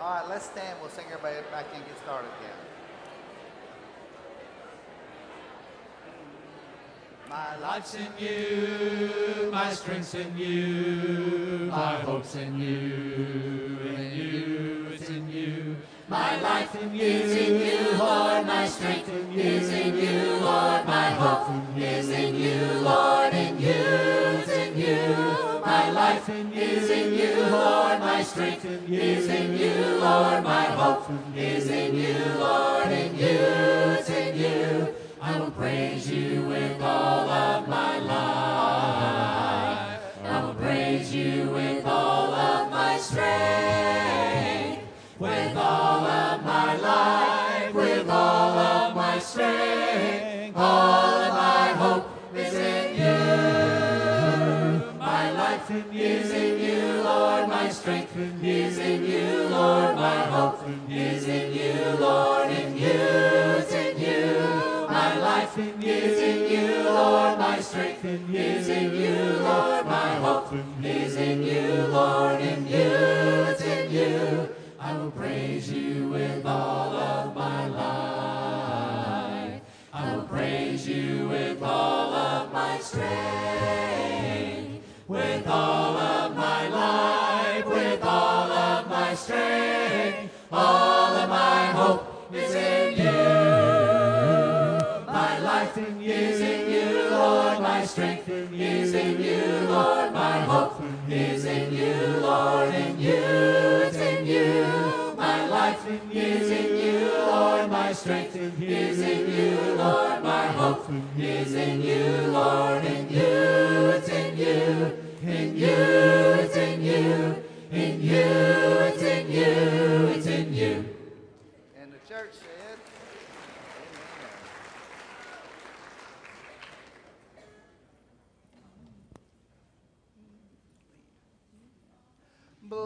All right, let's stand. We'll sing everybody back and get started again. My life's in you, my strength's in you, my hope's in you, in you, it's in you. My life in you is in you, Lord, my strength in you is in you, Lord, my hope is in you, Lord, in in you. Is in you, Lord, my strength is in you, Lord, my hope is in you, Lord, in you, it's in you. I will praise you with all of my life. I will praise you with all of my strength, strength is in you, Lord. My hope is in you, Lord. In you, it's in you My life is in you, Lord. My strength is in you, Lord. My hope is in you, Lord. In you, it's in you. I will praise you with all of my life. I will praise you with all of my strength, with all of All of my hope is in you. My life is in you, Lord. My strength is in you, Lord. My hope is in you, Lord. In you, it's in you. My life is in you, Lord. My strength is in you, Lord. My hope is in you, Lord. In you, it's in you. In you, it's in you. In you, it's in you. It's in you. And the church said,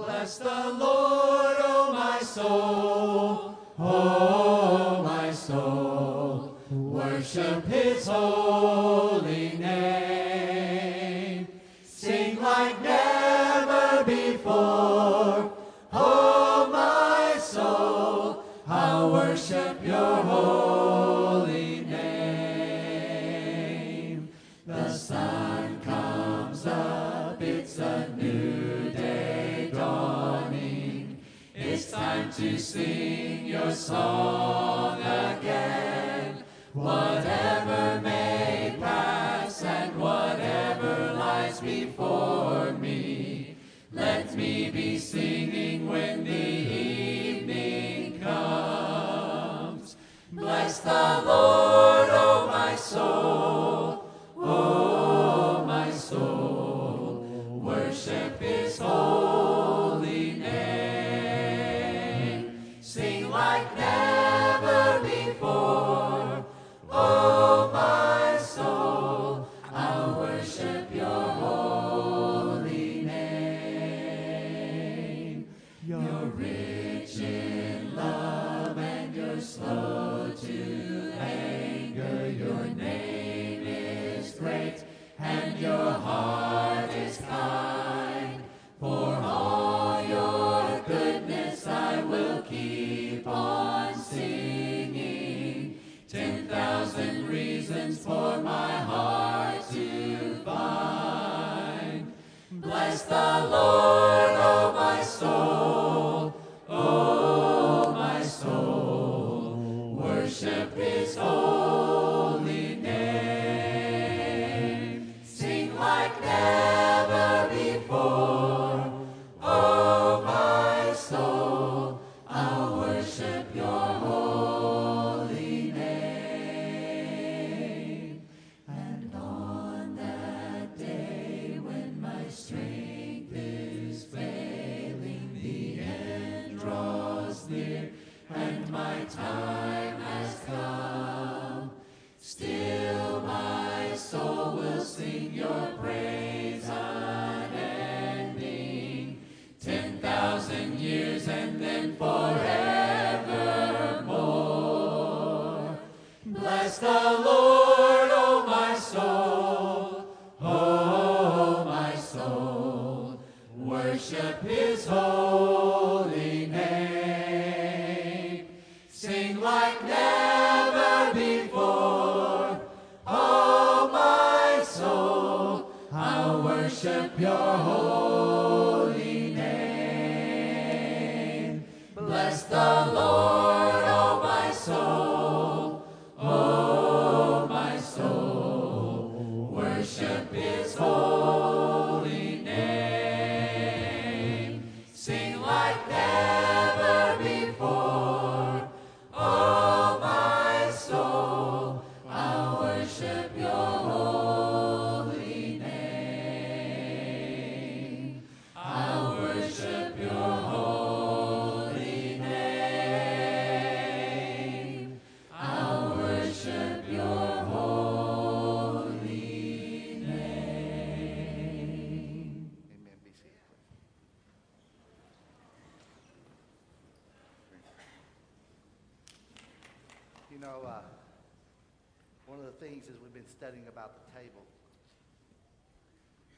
Bless the Lord, O oh my soul, oh my soul. Worship his holy song again. Whatever may pass and whatever lies before me, let me be singing when the evening comes. Bless the Lord, O oh my soul, studying about the table,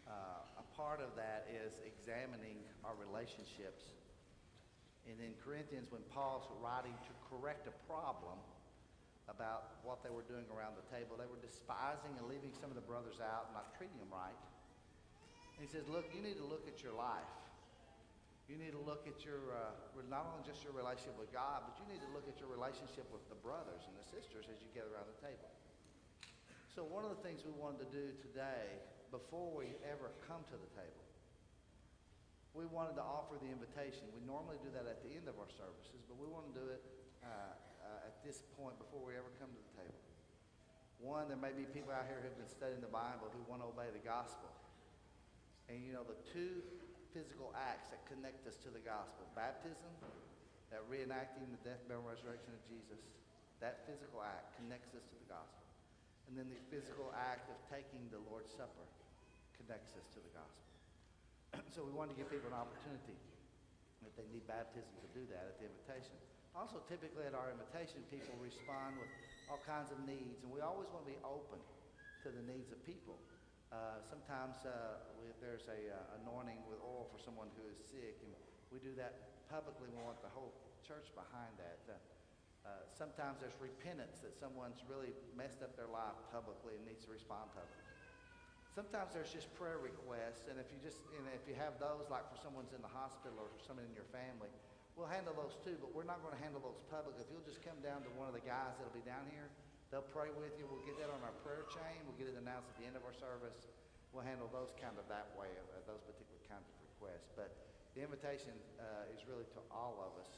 uh, a part of that is examining our relationships. And in Corinthians, when Paul's writing to correct a problem about what they were doing around the table, they were despising and leaving some of the brothers out, not treating them right. And he says, look, you need to look at your life. You need to look at your, uh, not only just your relationship with God, but you need to look at your relationship with the brothers and the sisters as you gather around the table. So one of the things we wanted to do today, before we ever come to the table, we wanted to offer the invitation. We normally do that at the end of our services, but we want to do it uh, uh, at this point before we ever come to the table. One, there may be people out here who've been studying the Bible who want to obey the gospel. And you know, the two physical acts that connect us to the gospel baptism, that reenacting the death, burial, and resurrection of Jesus, that physical act connects us to the gospel. And then the physical act of taking the Lord's Supper connects us to the gospel. so we wanted to give people an opportunity if they need baptism to do that at the invitation. Also, typically at our invitation, people respond with all kinds of needs, and we always want to be open to the needs of people. Uh, sometimes uh, we, there's a uh, anointing with oil for someone who is sick, and we do that publicly. We want the whole church behind that. Uh, sometimes there's repentance that someone's really messed up their life publicly and needs to respond publicly. Sometimes there's just prayer requests, and if you just and if you have those, like for someone's in the hospital or someone in your family, we'll handle those too. But we're not going to handle those public. If you'll just come down to one of the guys that'll be down here, they'll pray with you. We'll get that on our prayer chain. We'll get it announced at the end of our service. We'll handle those kind of that way, uh, those particular kinds of requests. But the invitation uh, is really to all of us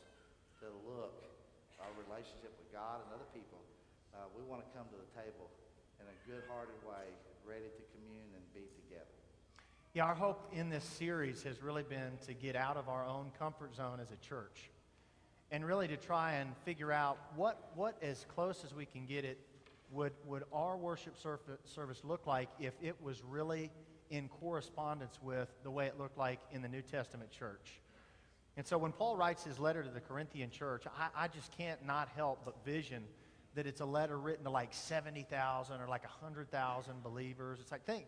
to look our relationship with God and other people. Uh, we want to come to the table in a good-hearted way, ready to commune and be together. Yeah, our hope in this series has really been to get out of our own comfort zone as a church and really to try and figure out what, what as close as we can get it, would, would our worship service look like if it was really in correspondence with the way it looked like in the New Testament church? And so when Paul writes his letter to the Corinthian church, I, I just can't not help but vision that it's a letter written to like 70,000 or like 100,000 believers. It's like, think,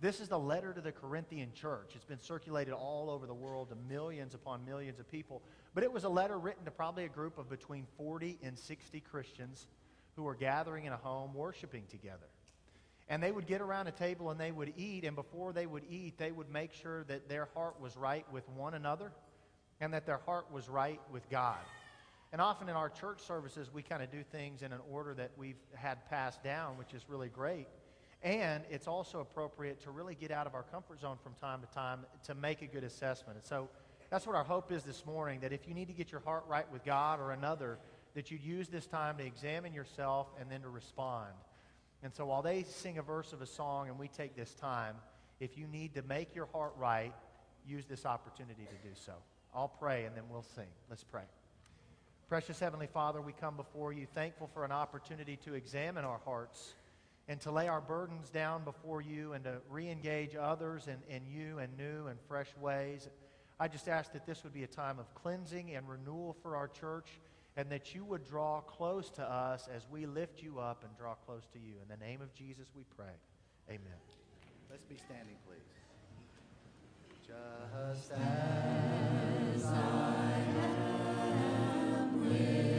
this is the letter to the Corinthian church. It's been circulated all over the world to millions upon millions of people. But it was a letter written to probably a group of between 40 and 60 Christians who were gathering in a home worshiping together. And they would get around a table and they would eat, and before they would eat, they would make sure that their heart was right with one another and that their heart was right with God. And often in our church services, we kind of do things in an order that we've had passed down, which is really great. And it's also appropriate to really get out of our comfort zone from time to time to make a good assessment. And so that's what our hope is this morning that if you need to get your heart right with God or another, that you'd use this time to examine yourself and then to respond. And so while they sing a verse of a song and we take this time, if you need to make your heart right, use this opportunity to do so. I'll pray and then we'll sing. Let's pray. Precious Heavenly Father, we come before you thankful for an opportunity to examine our hearts and to lay our burdens down before you and to re engage others in, in you in new and fresh ways. I just ask that this would be a time of cleansing and renewal for our church and that you would draw close to us as we lift you up and draw close to you. In the name of Jesus we pray. Amen. Let's be standing, please. Just as To thee,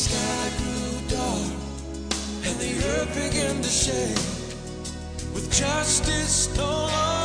sky grew dark and the earth began to shake with justice no longer.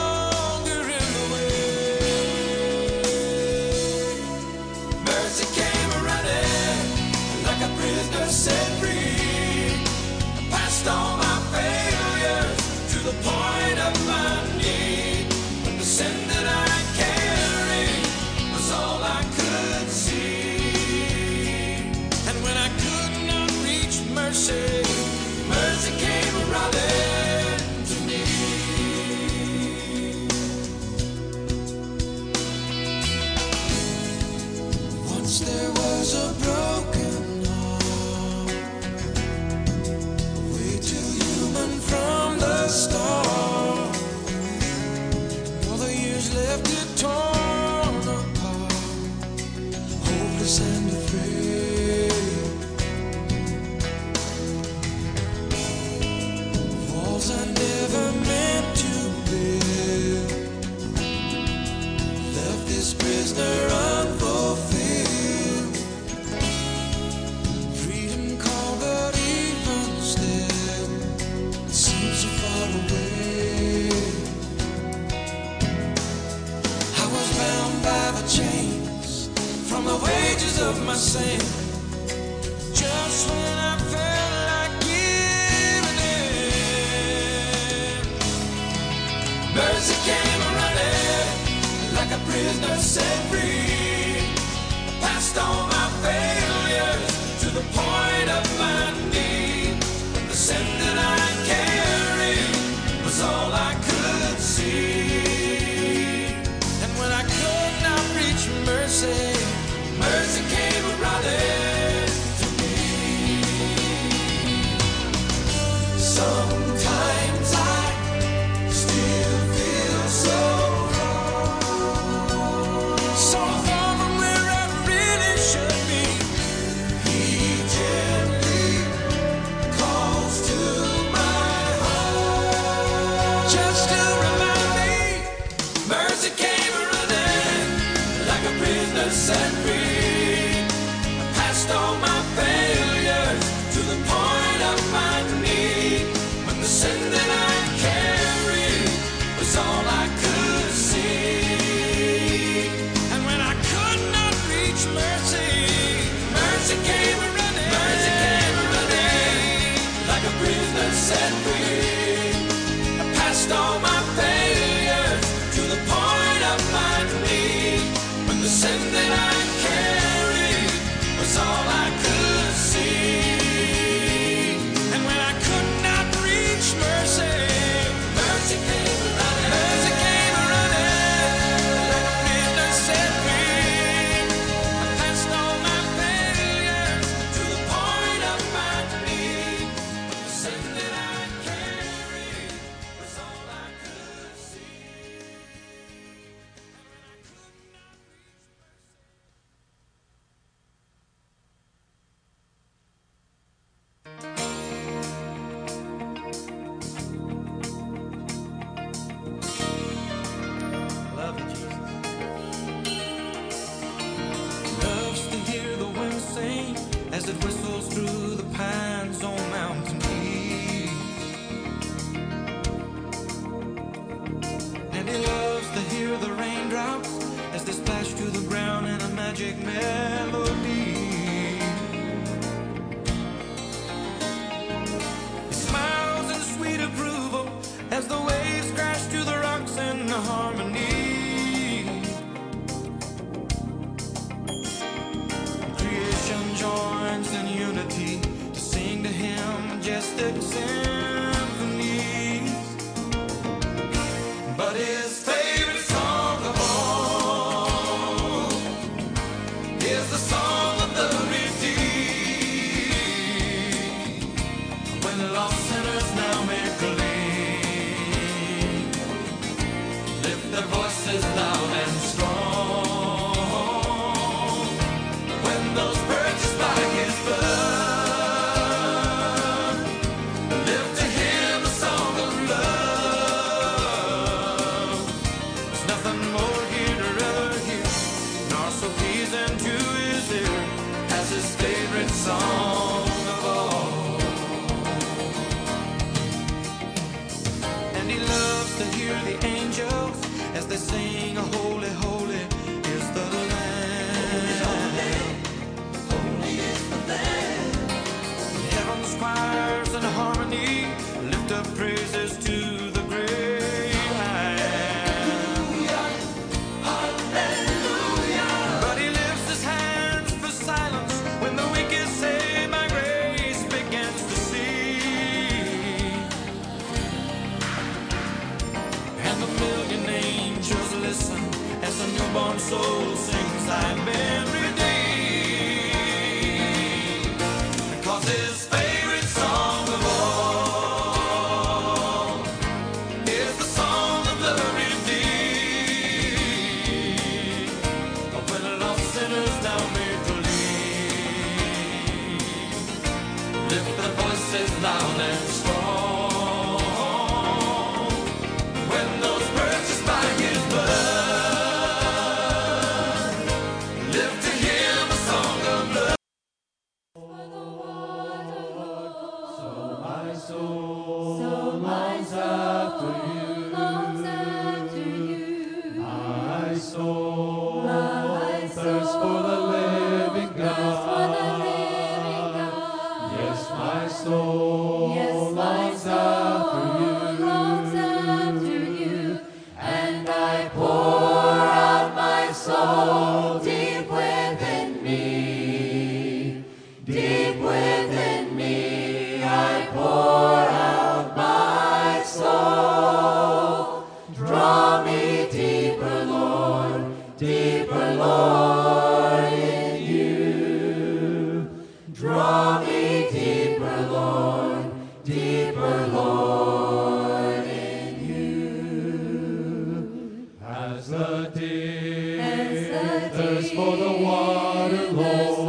Thirsts for the water, Lord.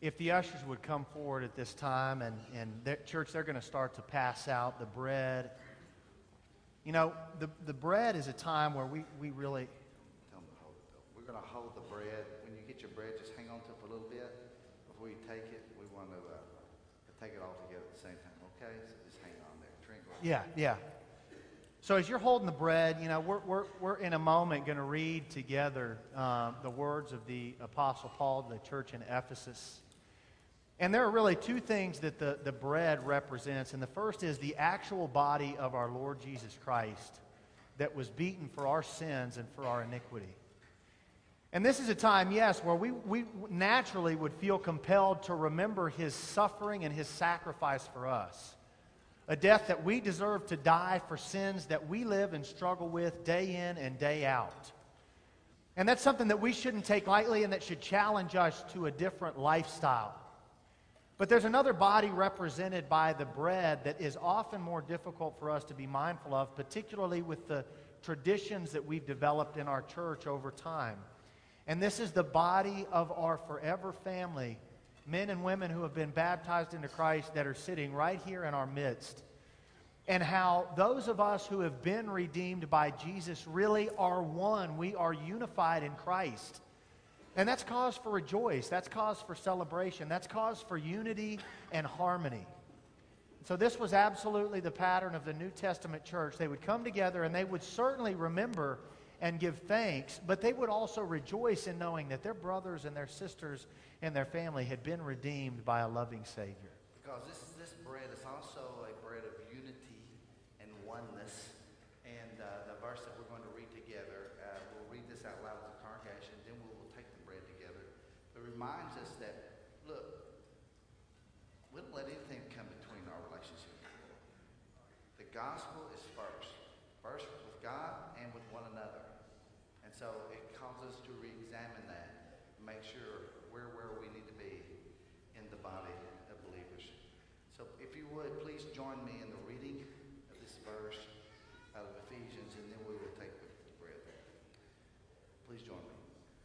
If the ushers would come forward at this time, and, and their, church, they're going to start to pass out the bread. You know, the, the bread is a time where we, we really, Tell them to hold, we're the bread. When you get your bread, just hang on to it for a little bit. Before you take it, we want to, uh, take it all together at the same time, okay? So just hang on there. Drink. yeah, yeah. So as you're holding the bread, you know, we're, we're, we're in a moment going to read together um, the words of the Apostle Paul to the church in Ephesus. And there are really two things that the, the bread represents. And the first is the actual body of our Lord Jesus Christ that was beaten for our sins and for our iniquity. And this is a time, yes, where we, we naturally would feel compelled to remember his suffering and his sacrifice for us. A death that we deserve to die for sins that we live and struggle with day in and day out. And that's something that we shouldn't take lightly and that should challenge us to a different lifestyle. But there's another body represented by the bread that is often more difficult for us to be mindful of, particularly with the traditions that we've developed in our church over time. And this is the body of our forever family, men and women who have been baptized into Christ that are sitting right here in our midst. And how those of us who have been redeemed by Jesus really are one. We are unified in Christ. And that's cause for rejoice. That's cause for celebration. That's cause for unity and harmony. So, this was absolutely the pattern of the New Testament church. They would come together and they would certainly remember and give thanks, but they would also rejoice in knowing that their brothers and their sisters and their family had been redeemed by a loving Savior. Because this, this bread is also a bread of unity and oneness. And uh, the verse that we're going to read together, uh, we'll read this out loud to the congregation, then we will take the bread together. It reminds us that, look, we don't let anything come between our relationship with the Lord. The gospel is first, first with God and with one another. And so it calls us to re-examine that, make sure we're where we need to be in the body of believers. So if you would, please join me in the reading of this verse out of Ephesians, and then we will take the bread. Please join me.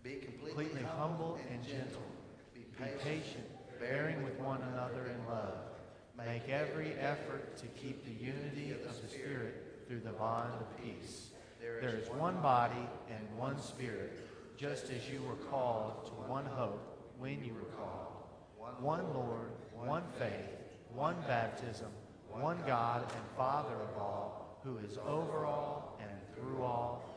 Be completely, Completely humble and gentle. Be Be patient, bearing with one another in love. Make every effort to keep the unity of the Spirit through the bond of peace. There is one body and one Spirit, just as you were called to one hope when you were called. One Lord, one faith, one baptism, one God and Father of all, who is over all and through all.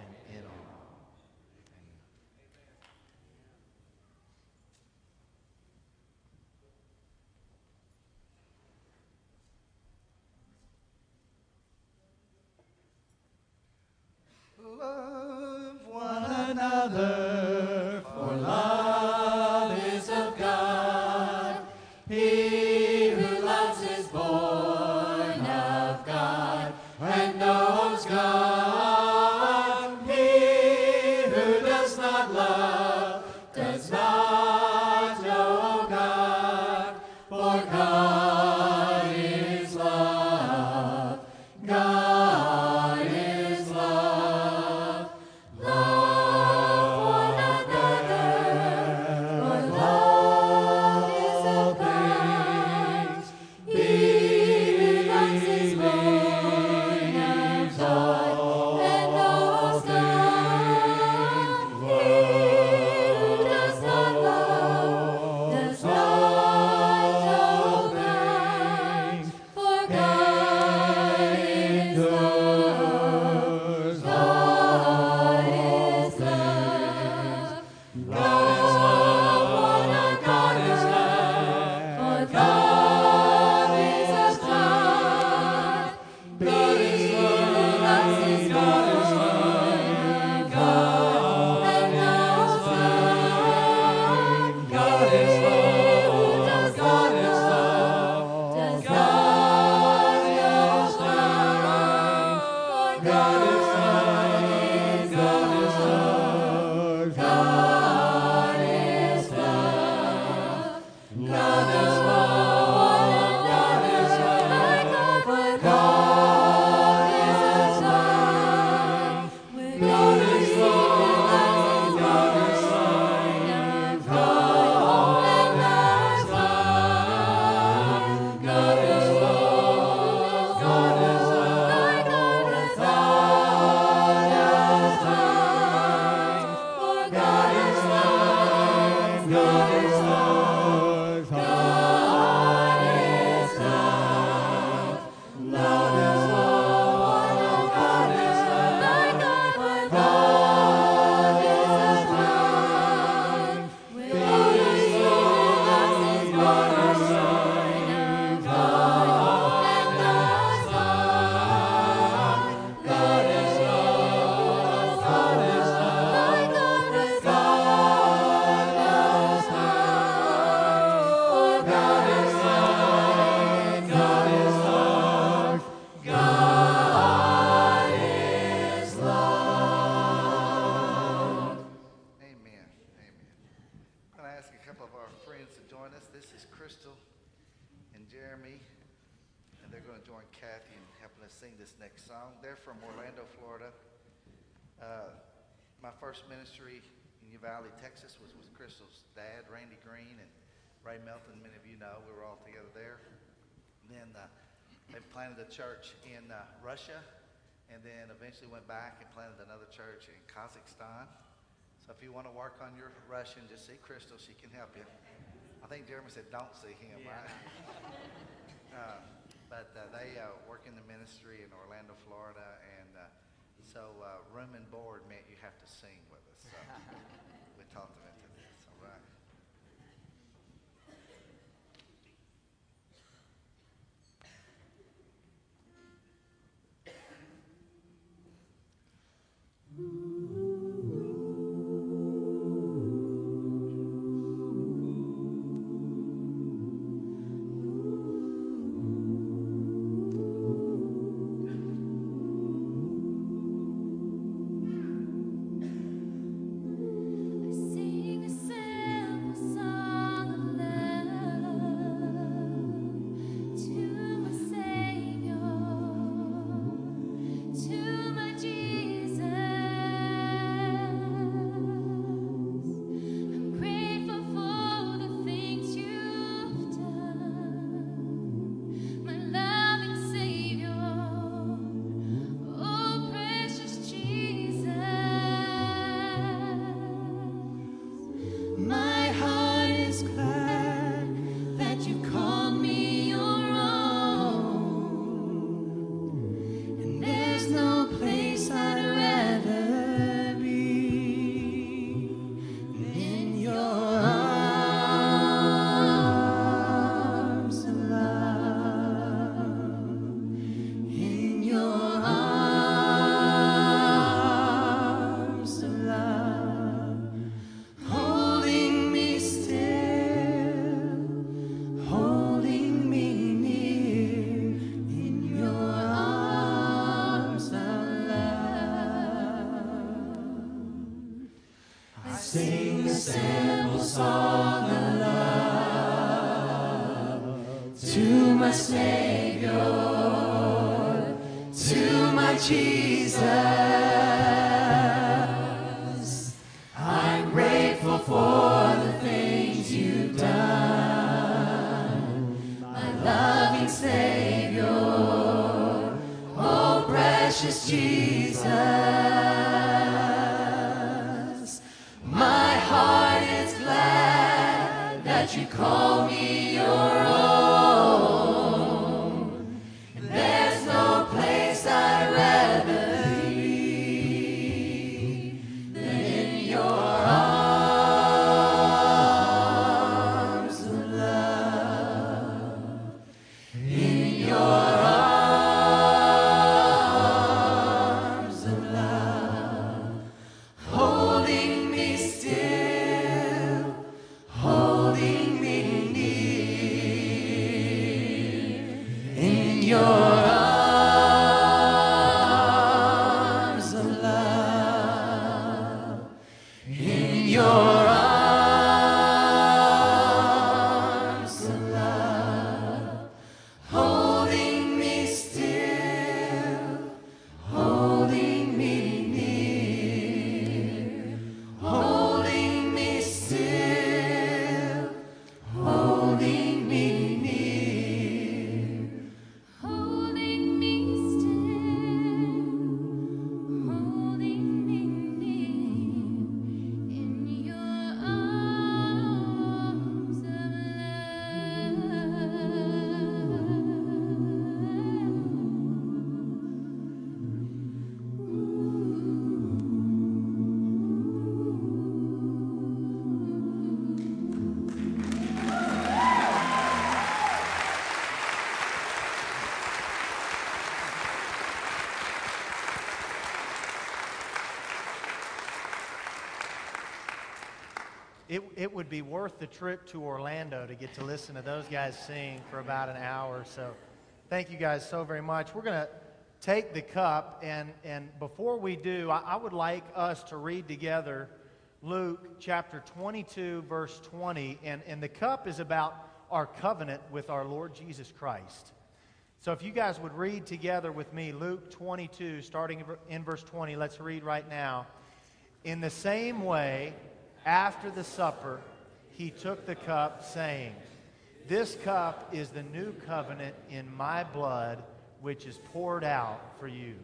love one another, for love is of God. He who loves is born of God and knows God. He who does not love does not know God, for God. First ministry in Uvalde, Texas was with Crystal's dad, Randy Green, and Ray Melton. Many of you know we were all together there. And then uh, they planted a church in uh, Russia, and then eventually went back and planted another church in Kazakhstan. So if you want to work on your Russian, just see Crystal; she can help you. I think Jeremy said, "Don't see him." Right? Uh, but uh, they uh, work in the ministry in Orlando, Florida, and so uh, room and board meant you have to sing with us. So we taught them into that you call me your It, it would be worth the trip to Orlando to get to listen to those guys sing for about an hour. So thank you guys so very much. We're going to take the cup, and, and before we do, I, I would like us to read together Luke chapter 22, verse 20. And, and the cup is about our covenant with our Lord Jesus Christ. So if you guys would read together with me Luke 22, starting in verse 20, let's read right now. In the same way, after the supper, he took the cup, saying, This cup is the new covenant in my blood, which is poured out for you.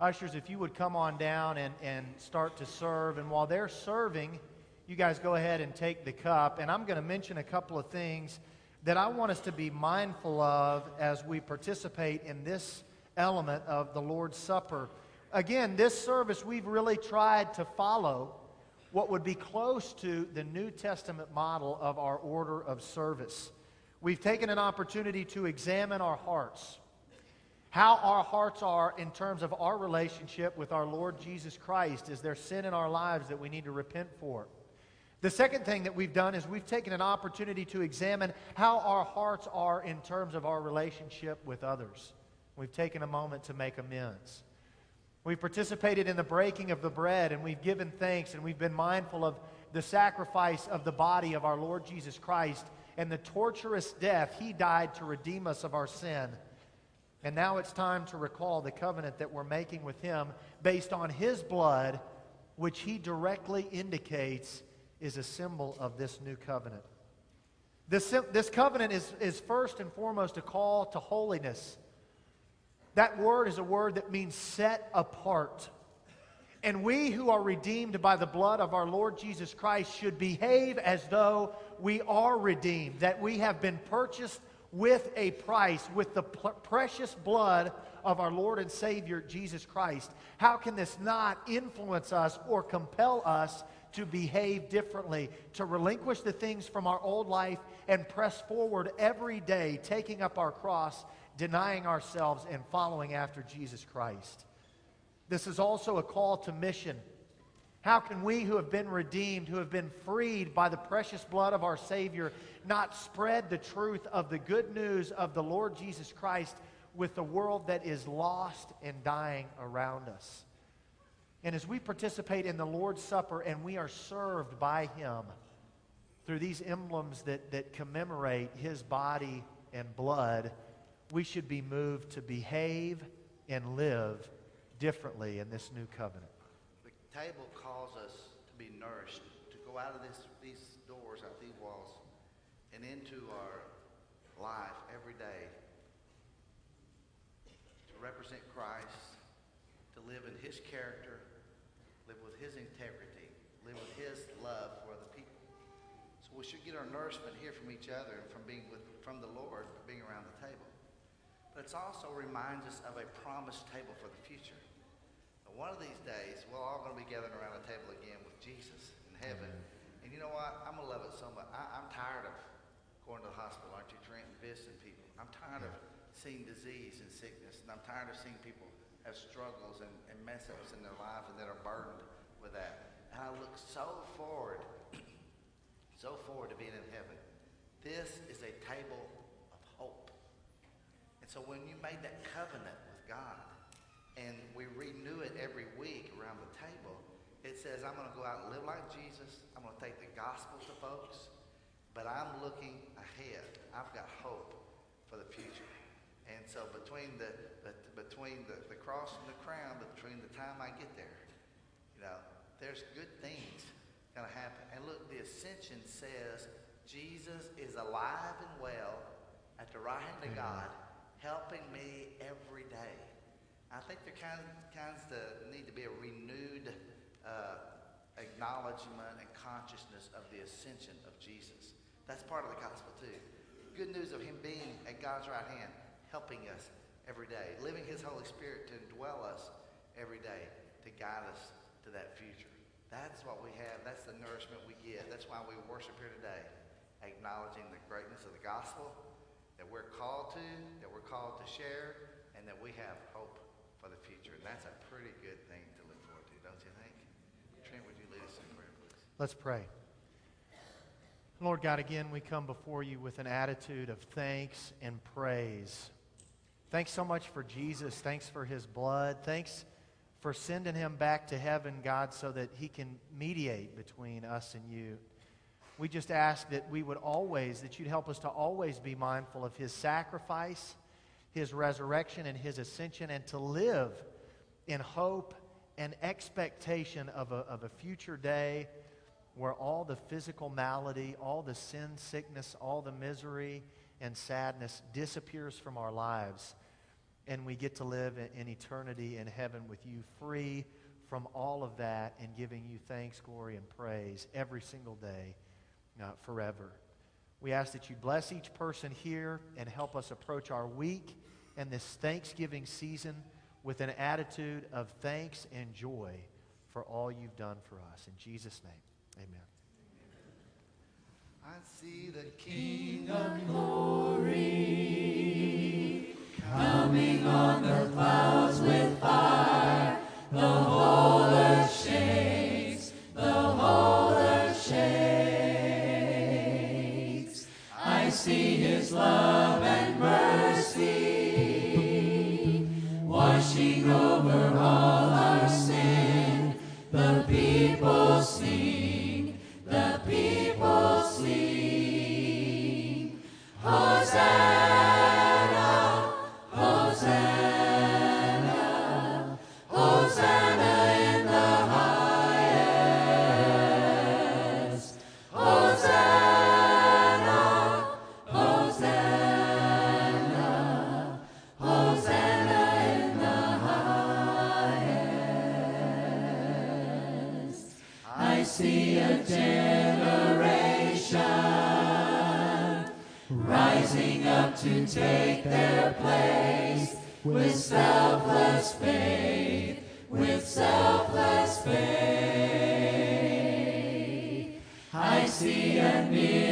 Ushers, if you would come on down and, and start to serve. And while they're serving, you guys go ahead and take the cup. And I'm going to mention a couple of things that I want us to be mindful of as we participate in this element of the Lord's Supper. Again, this service, we've really tried to follow what would be close to the New Testament model of our order of service. We've taken an opportunity to examine our hearts how our hearts are in terms of our relationship with our Lord Jesus Christ. Is there sin in our lives that we need to repent for? The second thing that we've done is we've taken an opportunity to examine how our hearts are in terms of our relationship with others. We've taken a moment to make amends. We've participated in the breaking of the bread and we've given thanks and we've been mindful of the sacrifice of the body of our Lord Jesus Christ and the torturous death he died to redeem us of our sin. And now it's time to recall the covenant that we're making with him based on his blood, which he directly indicates is a symbol of this new covenant. This, this covenant is, is first and foremost a call to holiness. That word is a word that means set apart. And we who are redeemed by the blood of our Lord Jesus Christ should behave as though we are redeemed, that we have been purchased with a price, with the precious blood of our Lord and Savior Jesus Christ. How can this not influence us or compel us to behave differently, to relinquish the things from our old life and press forward every day, taking up our cross, denying ourselves, and following after Jesus Christ? This is also a call to mission. How can we who have been redeemed, who have been freed by the precious blood of our Savior, not spread the truth of the good news of the Lord Jesus Christ with the world that is lost and dying around us? And as we participate in the Lord's Supper and we are served by Him through these emblems that, that commemorate His body and blood, we should be moved to behave and live differently in this new covenant. The table calls us to be nourished, to go out of this, these doors, out these walls, and into our life every day to represent Christ, to live in His character, live with His integrity, live with His love for other people. So we should get our nourishment here from each other and from being with, from the Lord, being around the table. But it also reminds us of a promised table for the future. One of these days, we're all going to be gathering around a table again with Jesus in heaven. And you know what? I'm going to love it so much. I, I'm tired of going to the hospital, aren't you, Trent, and visiting people. I'm tired of seeing disease and sickness, and I'm tired of seeing people have struggles and, and mess ups in their life and that are burdened with that. And I look so forward, so forward to being in heaven. This is a table. And so when you made that covenant with God, and we renew it every week around the table, it says, I'm going to go out and live like Jesus. I'm going to take the gospel to folks, but I'm looking ahead. I've got hope for the future. And so between the, the between the, the cross and the crown, between the time I get there, you know, there's good things going to happen. And look, the ascension says Jesus is alive and well at the right hand of God, helping me every day. I think there kind of, kinds of need to be a renewed uh, acknowledgement and consciousness of the ascension of Jesus. That's part of the gospel too. Good news of him being at God's right hand, helping us every day, living his Holy Spirit to indwell us every day, to guide us to that future. That's what we have. That's the nourishment we get. That's why we worship here today, acknowledging the greatness of the gospel that we're called to, that we're called to share, and that we have hope for the future. And that's a pretty good thing to look forward to, don't you think? Trent, would you lead us in prayer, please? Let's pray. Lord God, again, we come before you with an attitude of thanks and praise. Thanks so much for Jesus. Thanks for his blood. Thanks for sending him back to heaven, God, so that he can mediate between us and you. We just ask that we would always, that you'd help us to always be mindful of his sacrifice his resurrection and his ascension and to live in hope and expectation of a, of a future day where all the physical malady, all the sin, sickness, all the misery and sadness disappears from our lives and we get to live in, in eternity in heaven with you free from all of that and giving you thanks, glory, and praise every single day uh, forever. We ask that you bless each person here and help us approach our week and this Thanksgiving season with an attitude of thanks and joy for all you've done for us. In Jesus' name, amen. I see the King of glory Coming on the clouds with fire, the whole earth love and mercy washing over place with selfless faith, with selfless faith. I see a near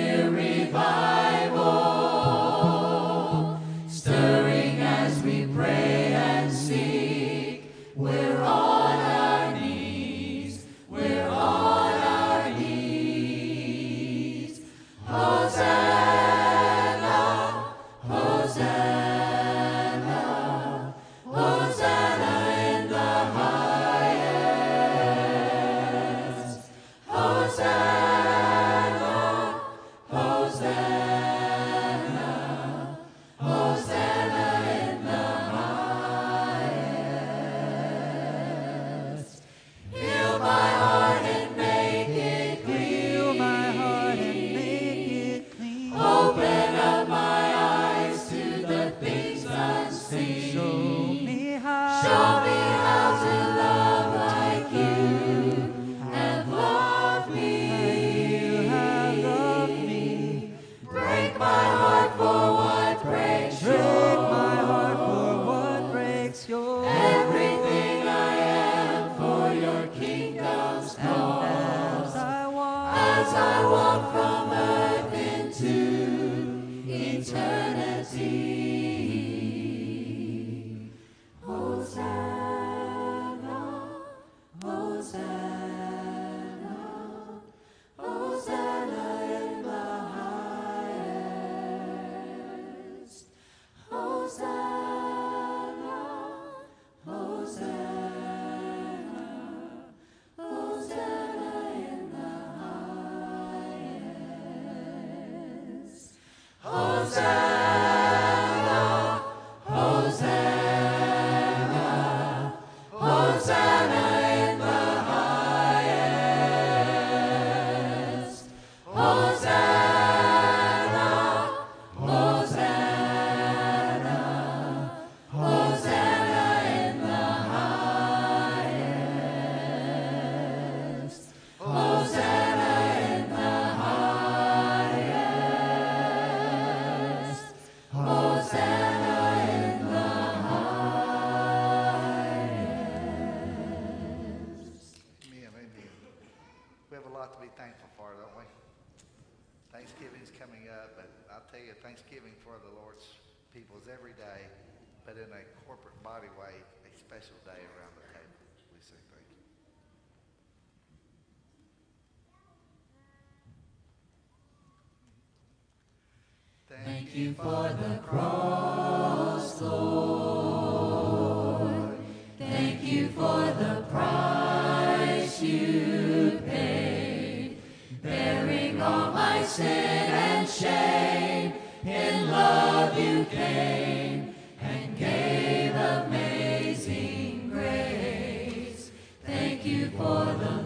for the cross, Lord. Thank you for the price you paid, bearing all my sin and shame. In love you came and gave amazing grace. Thank you for the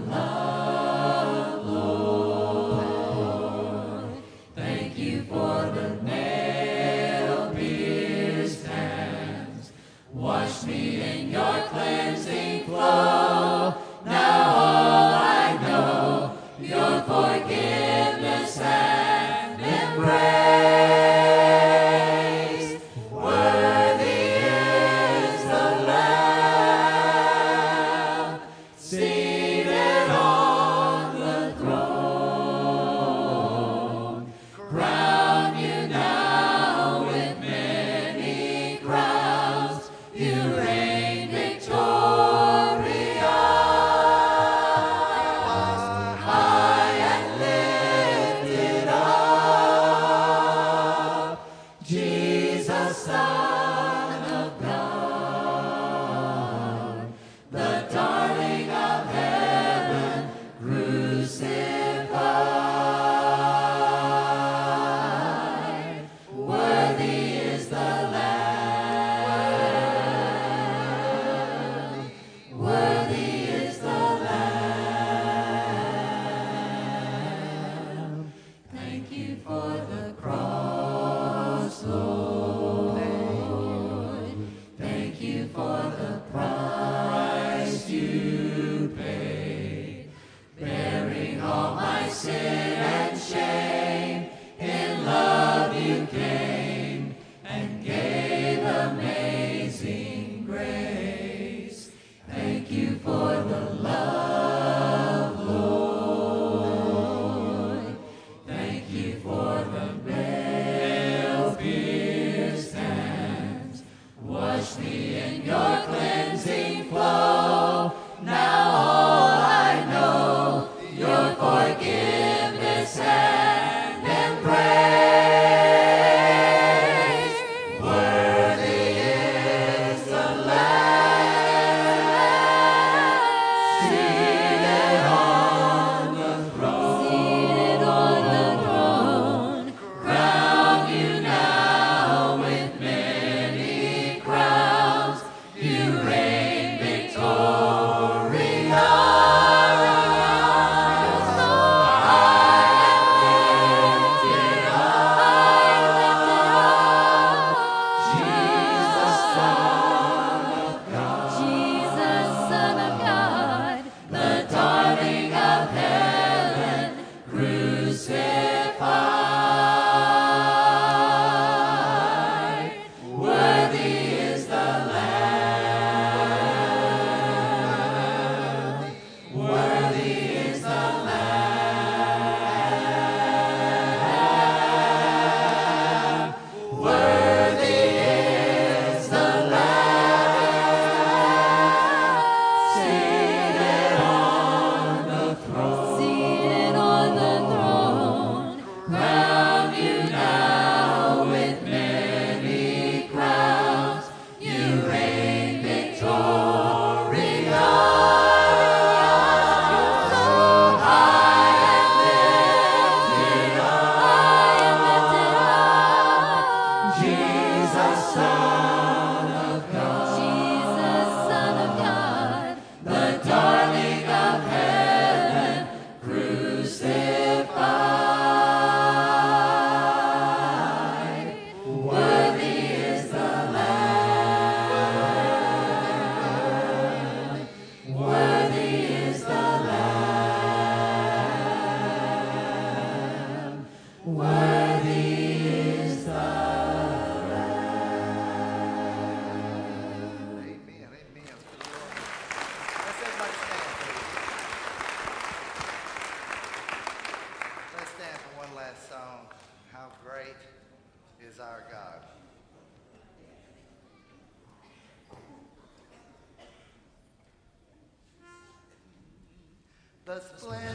splendor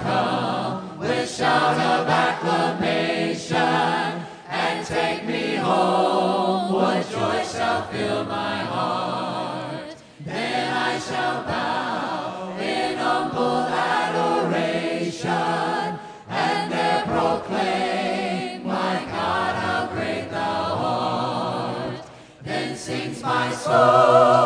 come with shout of acclamation and take me home. What joy shall fill my heart? Then I shall bow in humble adoration and there proclaim, My God, how great thou art. Then sings my soul.